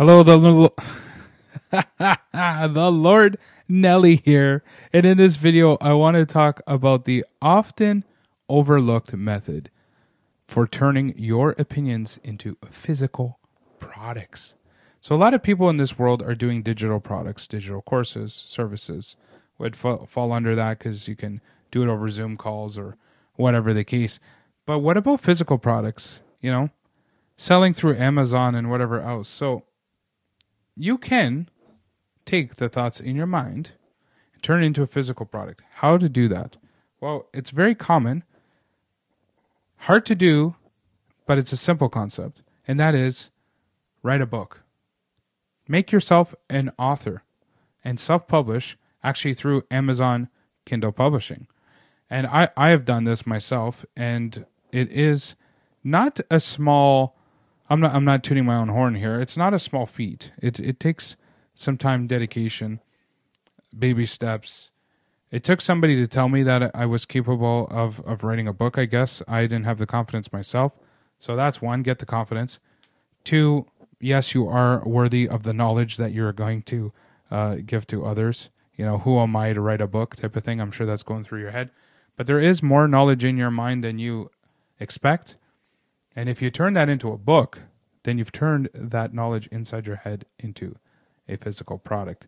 Hello, the the Lord Nelly here, and in this video, I want to talk about the often overlooked method for turning your opinions into physical products. So, a lot of people in this world are doing digital products, digital courses, services would fa- fall under that because you can do it over Zoom calls or whatever the case. But what about physical products? You know, selling through Amazon and whatever else. So, you can take the thoughts in your mind and turn it into a physical product. How to do that? Well, it's very common, hard to do, but it's a simple concept, and that is write a book. Make yourself an author and self publish actually through Amazon Kindle Publishing. And I, I have done this myself, and it is not a small I'm not I'm not tuning my own horn here. It's not a small feat. It it takes some time, dedication, baby steps. It took somebody to tell me that I was capable of of writing a book. I guess I didn't have the confidence myself. So that's one. Get the confidence. Two. Yes, you are worthy of the knowledge that you're going to uh, give to others. You know, who am I to write a book? Type of thing. I'm sure that's going through your head. But there is more knowledge in your mind than you expect and if you turn that into a book, then you've turned that knowledge inside your head into a physical product.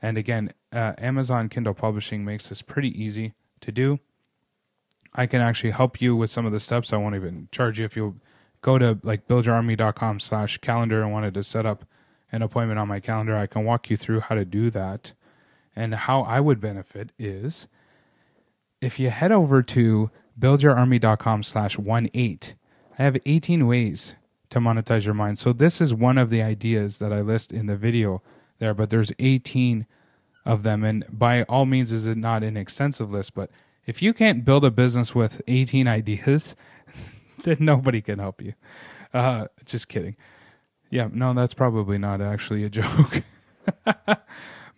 And again, uh, Amazon Kindle Publishing makes this pretty easy to do. I can actually help you with some of the steps. I won't even charge you if you go to like buildyourarmy.com slash calendar and wanted to set up an appointment on my calendar. I can walk you through how to do that. And how I would benefit is if you head over to buildyourarmy.com slash one eight I have 18 ways to monetize your mind. So this is one of the ideas that I list in the video there, but there's 18 of them. And by all means, is it not an extensive list, but if you can't build a business with 18 ideas, then nobody can help you. Uh, just kidding. Yeah, no, that's probably not actually a joke.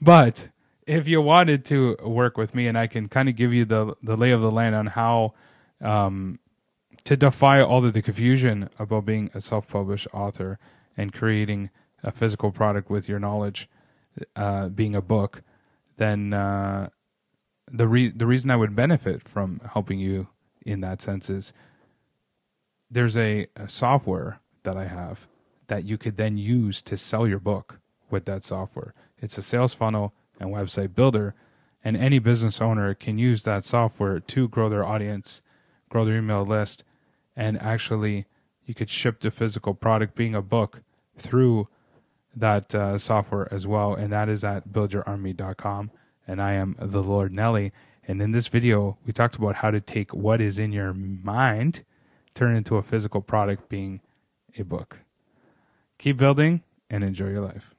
but if you wanted to work with me and I can kind of give you the the lay of the land on how um, to defy all of the confusion about being a self-published author and creating a physical product with your knowledge uh, being a book, then uh, the re- the reason I would benefit from helping you in that sense is there's a, a software that I have that you could then use to sell your book with that software. It's a sales funnel and website builder, and any business owner can use that software to grow their audience, grow their email list, and actually you could ship the physical product being a book through that uh, software as well and that is at buildyourarmy.com and i am the lord nelly. And in this video we talked about how to take what is in your mind turn into a physical product being a book. Keep building and enjoy your life